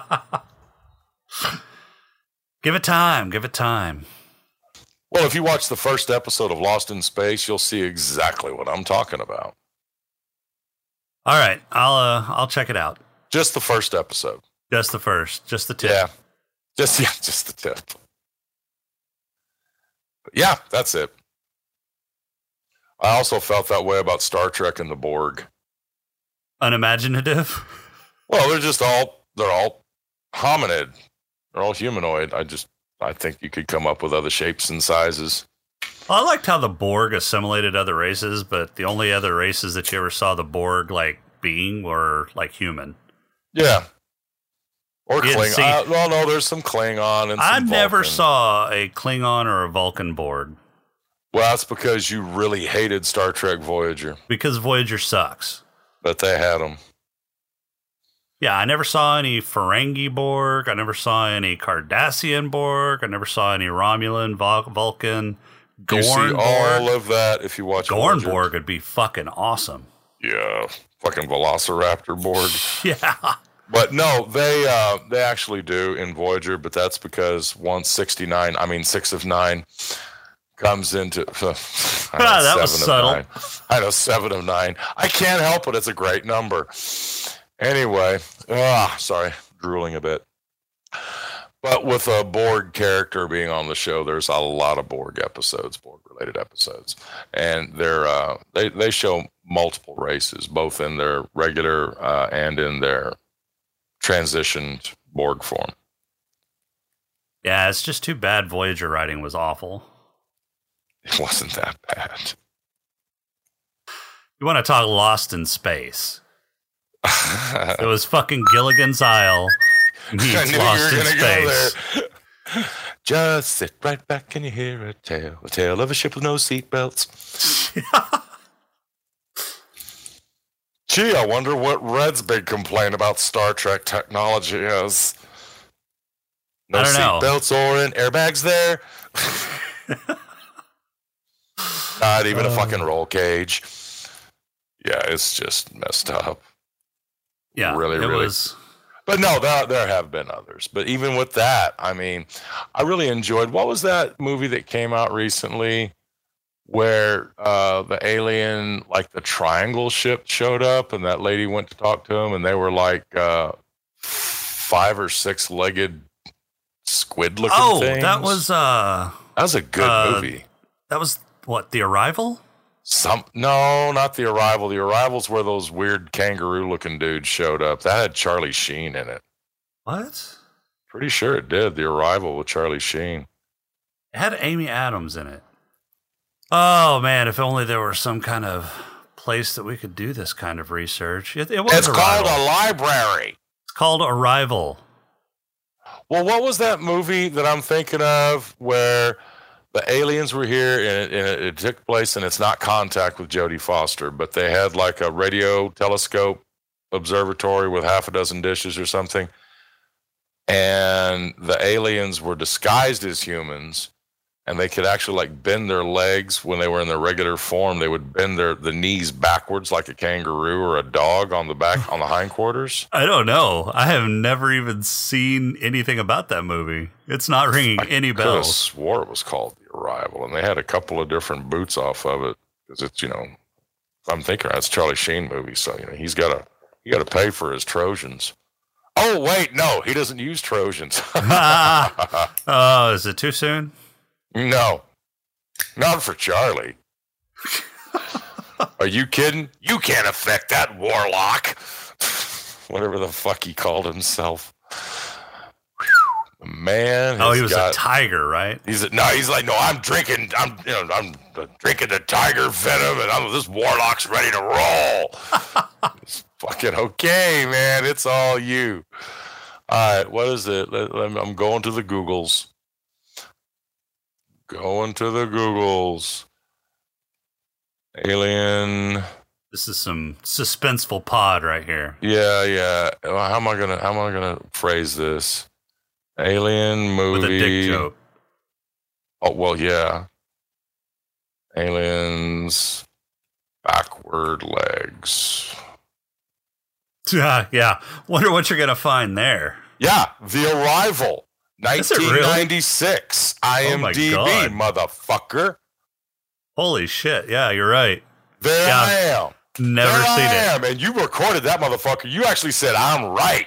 give it time. Give it time. Well, if you watch the first episode of Lost in Space, you'll see exactly what I'm talking about. All right, I'll uh, I'll check it out. Just the first episode. Just the first, just the tip. Yeah. Just yeah, just the tip. But yeah, that's it. I also felt that way about Star Trek and the Borg. Unimaginative. Well, they're just all they're all hominid. They're all humanoid. I just I think you could come up with other shapes and sizes. Well, I liked how the Borg assimilated other races, but the only other races that you ever saw the Borg like being were like human. Yeah. Or You Klingon. see- Uh, well, no, there's some Klingon and I never Vulcan. saw a Klingon or a Vulcan Borg Well, that's because you really hated Star Trek Voyager, because Voyager sucks. but they had them. Yeah, I never saw any Ferengi Borg. I never saw any Cardassian Borg. I never saw any Romulan, Vul- Vulcan, You see Gorn all of that if you watch Gorn Voyager. Borg would be fucking awesome. Yeah, fucking Velociraptor Borg. Yeah. But no, they uh, they actually do in Voyager, but that's because once sixty nine, I mean six of nine, comes into. Know, Ah, that was seven of subtle. nine. I know seven of nine. I can't help it. It's a great number. Anyway, ah, sorry, drooling a bit. But with a Borg character being on the show, there's a lot of Borg episodes, Borg related episodes, and they're uh, they they show multiple races, both in their regular uh, and in their transitioned Borg form. Yeah, it's just too bad Voyager writing was awful. It wasn't that bad. You want to talk Lost in Space? It was fucking Gilligan's Isle meets Lost in were gonna go Space. Just sit right back and you hear a tale, a tale of a ship with no seatbelts. Gee, I wonder what Red's big complaint about Star Trek technology is. No I don't know. seatbelts or an airbags there. Not even a fucking roll cage. Yeah, it's just messed up. Yeah, Really, it really. was. But no, there, there have been others. But even with that, I mean, I really enjoyed. What was that movie that came out recently where uh, the alien, like the triangle ship, showed up and that lady went to talk to him and they were like uh, five or six legged squid looking Oh, things? that was uh, that was a good uh, movie. that was what the arrival. Some no, not the arrival. The arrival's where those weird kangaroo looking dudes showed up. That had Charlie Sheen in it. What? Pretty sure it did. The arrival with Charlie Sheen. It had Amy Adams in it. Oh man, if only there were some kind of place that we could do this kind of research. It, it was It's called a library. It's called Arrival. Well, what was that movie that I'm thinking of where the aliens were here and it, and it, took place and it's not contact with Jodie Foster, but they had like a radio telescope observatory with half a dozen dishes or something. And the aliens were disguised as humans and they could actually like bend their legs when they were in their regular form. They would bend their the knees backwards like a kangaroo or a dog on the back on the hindquarters. I don't know. I have never even seen anything about that movie. It's not ringing any could have bells. swore it was called The Arrival, and they had a couple of different boots off of it because it's you know, I'm thinking that's Charlie Sheen movie, so you know he's got to he got to pay for his Trojans. Oh wait, no, he doesn't use Trojans. oh, is it too soon? no, not for Charlie. Are you kidding? You can't affect that warlock. Whatever the fuck he called himself. Man, Oh, he was got- a tiger, right? He's no, he's like, no, I'm drinking, I'm, you know, I'm drinking the tiger venom, and I'm this warlock's ready to roll. it's fucking okay, man. It's all you. All right, what is it? I'm going to the Googles. Going to the Googles. Alien. This is some suspenseful pod right here. Yeah, yeah. How am I gonna? How am I gonna phrase this? Alien movie. With a dick joke. Oh well, yeah. Aliens Backward legs. Yeah, yeah. Wonder what you're gonna find there. Yeah, The Arrival, Is really? 1996. Oh my IMDb, God. motherfucker. Holy shit! Yeah, you're right. There Yeah. I am. Never there seen I it. am. And you recorded that motherfucker. You actually said, I'm right.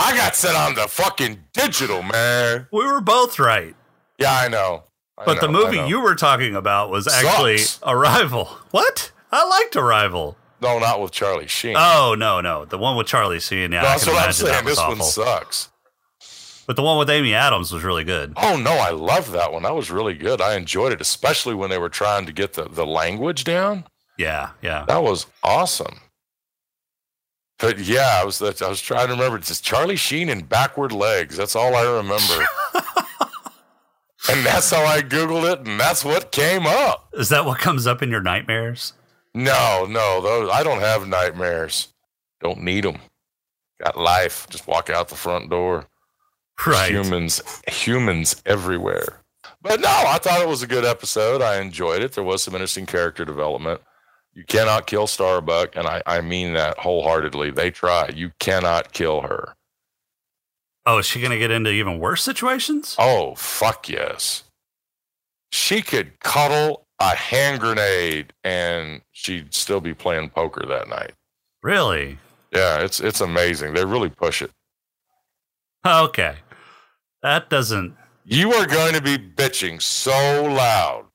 I got set on the fucking digital, man. We were both right. Yeah, I know. I But the know, I movie you were talking about was actually Sucks. Arrival. What? I liked Arrival. No, not with Charlie Sheen. Oh no, no, the one with Charlie Sheen. Yeah, No, I that's can what I'm saying. This one sucks. But the one with Amy Adams was really good. Oh no, I love that one. That was really good. I enjoyed it, especially when they were trying to get the, the language down. Yeah, yeah. That was awesome. But yeah, I was I was trying to remember. It's just Charlie Sheen and backward legs. That's all I remember. and that's how I googled it, and that's what came up. Is that what comes up in your nightmares? No, no, those I don't have nightmares. Don't need them. Got life. Just walk out the front door. There's Right. Humans, humans everywhere. But no, I thought it was a good episode. I enjoyed it. There was some interesting character development. You cannot kill Starbuck, and I, I mean that wholeheartedly. They try. You cannot kill her. Oh, is she gonna get into even worse situations? Oh, fuck yes. She could cuddle a hand grenade and she'd still be playing poker that night. Really? Yeah, it's it's amazing. They really push it. Okay. That doesn't. You are going to be bitching so loud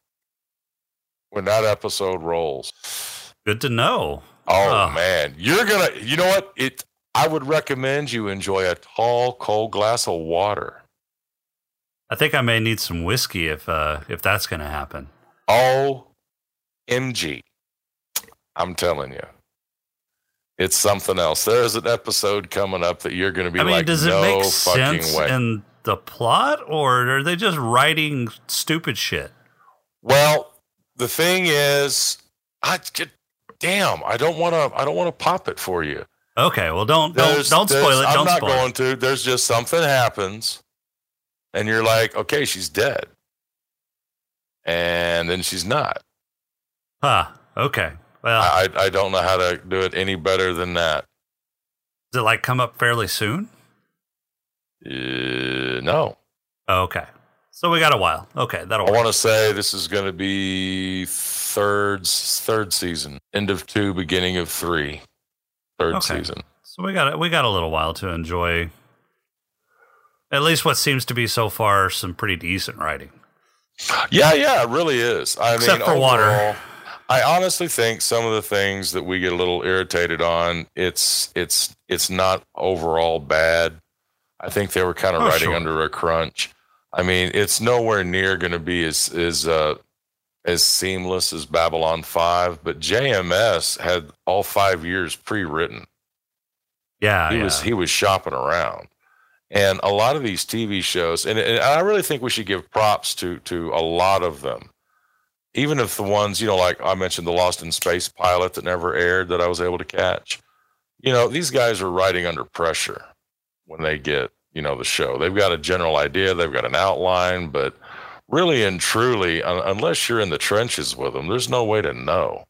when that episode rolls. Good to know. Oh Oh. man, you're gonna. You know what? It. I would recommend you enjoy a tall, cold glass of water. I think I may need some whiskey if uh if that's gonna happen. Oh, mg, I'm telling you, it's something else. There is an episode coming up that you're going to be I mean, like, does it no make fucking sense way. in the plot, or are they just writing stupid shit? Well, the thing is, I just, damn, I don't want to. I don't want to pop it for you. Okay, well, don't don't don't spoil there's- it. I'm Don't not spoil going it. to. There's just something happens, and you're like, okay, she's dead, and then she's not. Huh. Okay. Well, I I don't know how to do it any better than that. does it like come up fairly soon? Uh, no, Oh, okay. So we got a while. Okay, that'll I want to say this is going to be third third season, end of two, beginning of three, third Okay. season. So we got we got a little while to enjoy. At least what seems to be so far some pretty decent writing. Yeah, yeah, it really is. I Except mean, for water. overall, I honestly think some of the things that we get a little irritated on, it's it's it's not overall bad. I think they were kind of Oh, writing sure. under a crunch. I mean, it's nowhere near going to be as as uh, as seamless as Babylon Five, but JMS had all five years pre-written. Yeah, he yeah. was he was shopping around and a lot of these tv shows and, and i really think we should give props to to a lot of them even if the ones you know like i mentioned the lost in space pilot that never aired that i was able to catch you know these guys are writing under pressure when they get you know the show they've got a general idea they've got an outline but really and truly un- unless you're in the trenches with them there's no way to know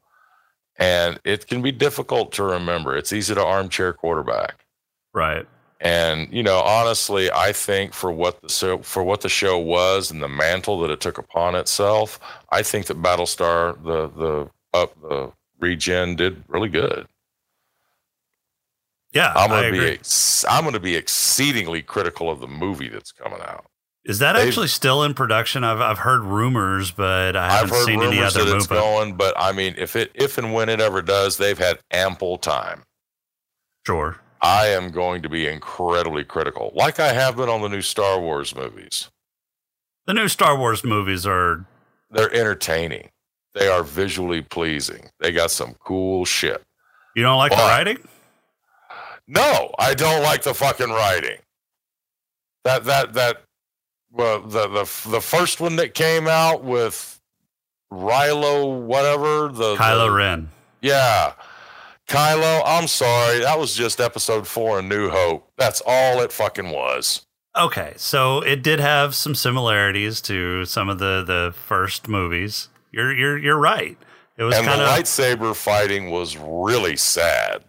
and it can be difficult to remember it's easy to armchair quarterback right. and you know, honestly, I think for what the so for what the show was and the mantle that it took upon itself, I think that Battlestar the the up the regen did really good. Yeah, I'm gonna be ex- I'm gonna be exceedingly critical of the movie that's coming out. Is that they've- actually still in production? I've I've heard rumors, but I I've haven't heard seen any rumors other that it's going, but I mean, if it if and when it ever does, they've had ample time. Sure. I am going to be incredibly critical, like I have been on the new Star Wars movies. The new Star Wars movies are they're entertaining. They are visually pleasing. They got some cool shit. you don't like the writing? No, I don't like the fucking writing. That that that well the the the first one that came out with Rilo whatever the Kylo the- Ren. Yeah. Kylo, I'm sorry. That was just episode 4 of New Hope. That's all it fucking was. Okay, so it did have some similarities to some of the the first movies. You're you're you're right. It was and the kind of lightsaber fighting was really sad.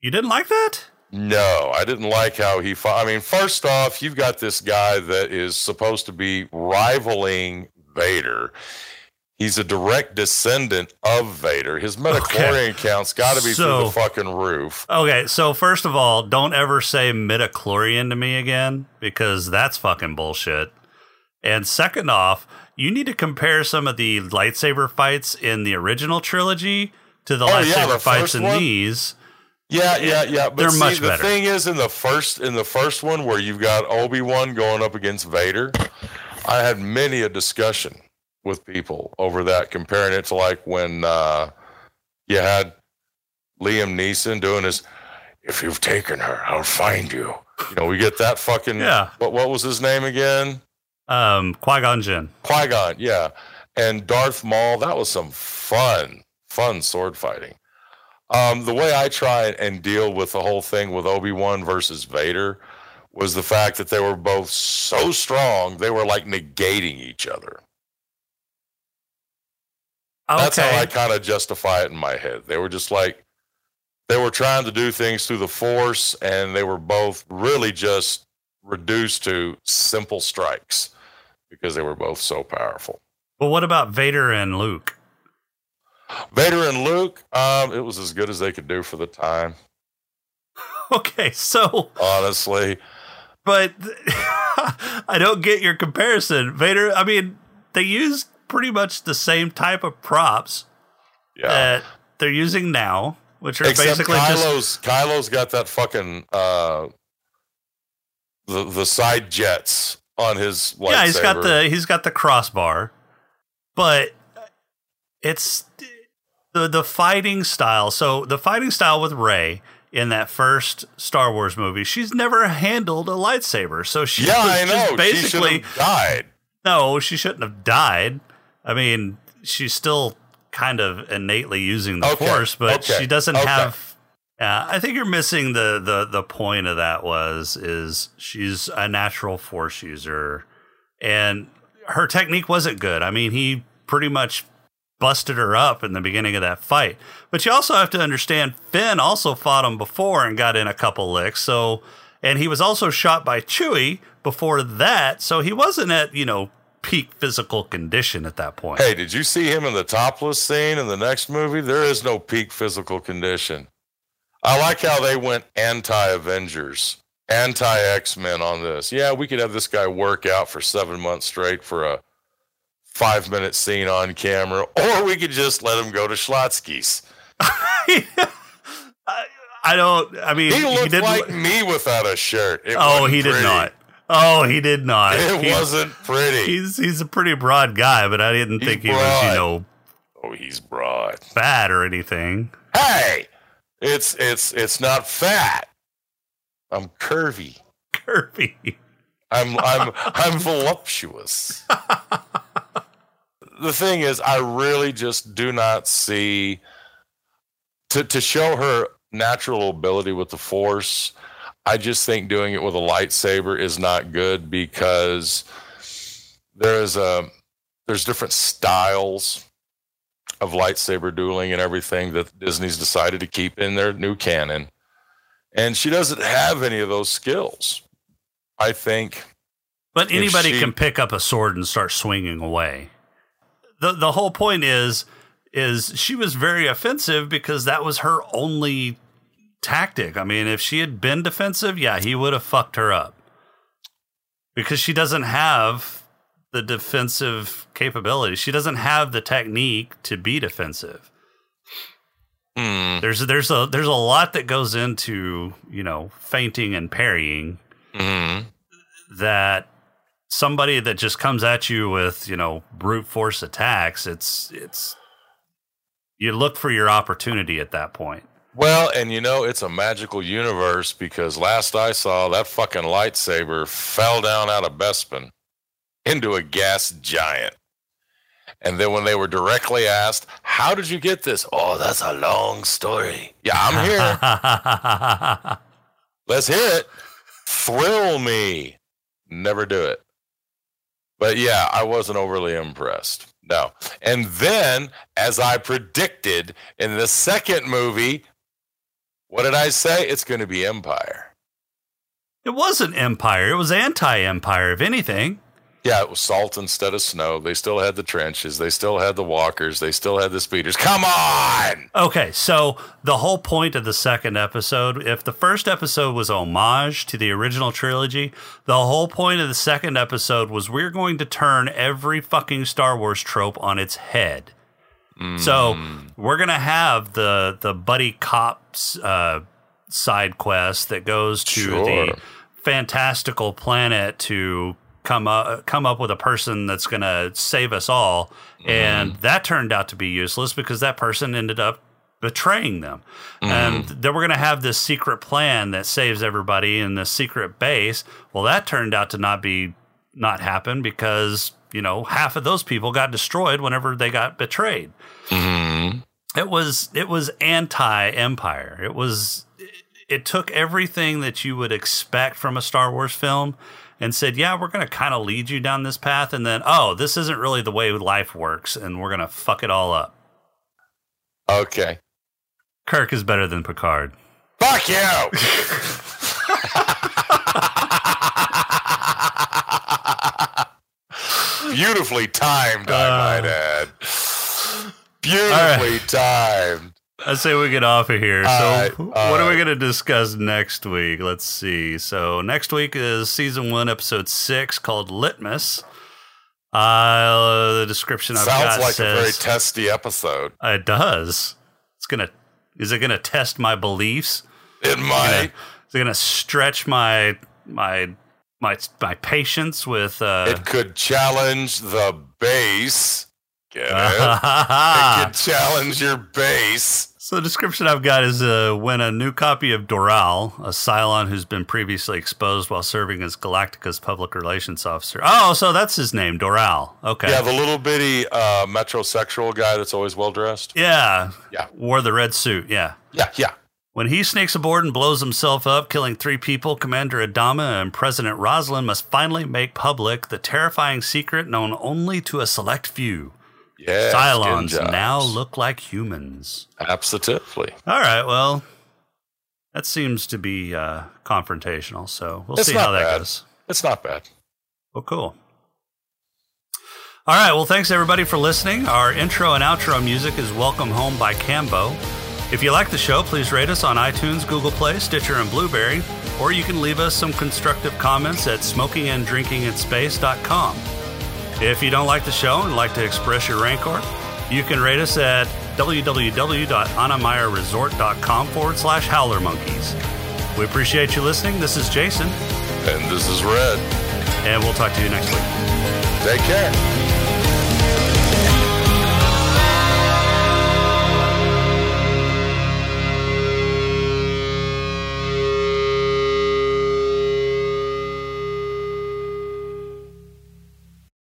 You didn't like that. No, I didn't like how he fought. I mean, first off, you've got this guy that is supposed to be rivaling Vader. He's a direct descendant of Vader. His midichlorian count's got to be through the fucking roof. Okay, so first of all, don't ever say midichlorian to me again because that's fucking bullshit. And second off, you need to compare some of the lightsaber fights in the original trilogy to the Oh, yeah, lightsaber the fights in one? these. Yeah, yeah, yeah. But They're see, much the better. thing is, in the first in the first one where you've got Obi Wan going up against Vader, I had many a discussion with people over that, comparing it to like when uh, you had Liam Neeson doing his "If you've taken her, I'll find you." You know, we get that fucking Yeah. What what was his name again? Um, Qui Gon Jinn. Qui Gon, yeah, and Darth Maul. That was some fun, fun sword fighting. Um, the way I try and deal with the whole thing with Obi Wan versus Vader was the fact that they were both so strong they were like negating each other. That's how I kind of justify it in my head. They were just like they were trying to do things through the Force, and they were both really just reduced to simple strikes because they were both so powerful. but what about Vader and Luke? Vader and Luke, um, it was as good as they could do for the time, Okay, so honestly. but I don't get your comparison. Vader, I mean, they used pretty much the same type of props Yeah. that they're using now, which are Except basically just Kylo's Kylo's got that fucking uh the the side jets on his lightsaber. yeah, he's got the he's got the crossbar, but it's the the fighting style. So the fighting style with Rey in that first Star Wars movie, she's never handled a lightsaber, so she Yeah, I know. she should basically have died. no, she shouldn't have died. I mean, she's still kind of innately using the Okay, force, but okay, she doesn't okay. have. Uh, I think you're missing the, the the point of that was is she's a natural force user, and her technique wasn't good. I mean, he pretty much busted her up in the beginning of that fight. But you also have to understand Finn also fought him before and got in a couple licks. So, and he was also shot by Chewie before that. So he wasn't at, you know, peak physical condition at that point. Hey, did you see him in the topless scene in the next movie? There is no peak physical condition. I like how they went anti Avengers, anti X Men on this. Yeah, we could have this guy work out for seven months straight for a five minute scene on camera, or we could just let him go to Schlotzsky's. I, don't, I mean, He looked didn't. like me without a shirt. It oh, he did pretty. not. Oh, he did not. It He- wasn't pretty. He's he's a pretty broad guy, but I didn't He's think he was, you know, oh, he's broad. fat or anything. Hey, it's it's it's not fat. I'm curvy. Curvy. I'm I'm I'm voluptuous. The thing is, I really just do not see to to show her natural ability with the force. I just think doing it with a lightsaber is not good because there is a there's different styles of lightsaber dueling and everything that Disney's decided to keep in their new canon. And she doesn't have any of those skills. I think But anybody she- can pick up a sword and start swinging away. The The whole point is is she was very offensive because that was her only tactic. I mean, if she had been defensive, yeah, he would have fucked her up because she doesn't have the defensive capability. She doesn't have the technique to be defensive. hmm, There's there's a there's a lot that goes into you know feinting and parrying mhm. that somebody that just comes at you with you know brute force attacks it's it's you look for your opportunity at that point Well, and you know, it's a magical universe because last I saw, that fucking lightsaber fell down out of Bespin into a gas giant. And then when they were directly asked, How did you get this? Oh, that's a long story. Yeah, I'm here. Let's hear it. Thrill me. Never do it. But yeah, I wasn't overly impressed. No. And then, as I predicted in the second movie, what did I say? It's going to be Empire. It wasn't Empire. It was anti-Empire, if anything. Yeah, it was salt instead of snow. They still had the trenches. They still had the walkers. They still had the speeders. Come on! Okay, so the whole point of the second episode, if the first episode was homage to the original trilogy, the whole point of the second episode was we're going to turn every fucking Star Wars trope on its head. So we're gonna have the the buddy cops uh, side quest that goes to Sure. the fantastical planet to come up come up with a person that's gonna save us all, and mm-hmm. that turned out to be useless because that person ended up betraying them. And mm-hmm. then we're going to have this secret plan that saves everybody in this secret base. Well, that turned out to not be not happen because, you know, half of those people got destroyed whenever they got betrayed. Mm-hmm. It was it was anti-empire. It was it took everything that you would expect from a Star Wars film and said, "Yeah, we're going to kind of lead you down this path and then, oh, this isn't really the way life works and we're going to fuck it all up." Okay. Kirk is better than Picard. Fuck you! Beautifully timed, I might uh. add. Beautifully timed. I say we get off of here. So, right, what are we going to discuss next week? Let's see. So, next week is season one, episode six, called Litmus. Uh, the description I've Sounds got like a very testy episode. it does. It's gonna. Is it gonna test my beliefs? It might. Is it gonna stretch my my my my patience with? Uh, It could challenge the base. Get it? it could challenge your base. So the description I've got is uh, when a new copy of Doral, a Cylon who's been previously exposed while serving as Galactica's public relations officer. Oh, so that's his name, Doral. Okay. Yeah, the little bitty uh, metrosexual guy that's always well dressed. yeah. Yeah. Wore the red suit. Yeah. Yeah, yeah. When he sneaks aboard and blows himself up, killing three people, Commander Adama and President Roslin must finally make public the terrifying secret known only to a select few. Yeah. Cylons now look like humans. Absolutely. All right, well, that seems to be uh, confrontational, so we'll It's see how that bad. goes. It's not bad. Well, cool. All right, well, thanks everybody for listening. Our intro and outro music is Welcome Home by Cambo. If you like the show, please rate us on iTunes, Google Play, Stitcher, and Blubrry, or you can leave us some constructive comments at smokinganddrinkinginspace.com. If you don't like the show and like to express your rancor, you can rate us at www.anamayaresort.com forward slash howler monkeys. We appreciate you listening. This is Jason, And this is Red. and we'll talk to you next week. Take care.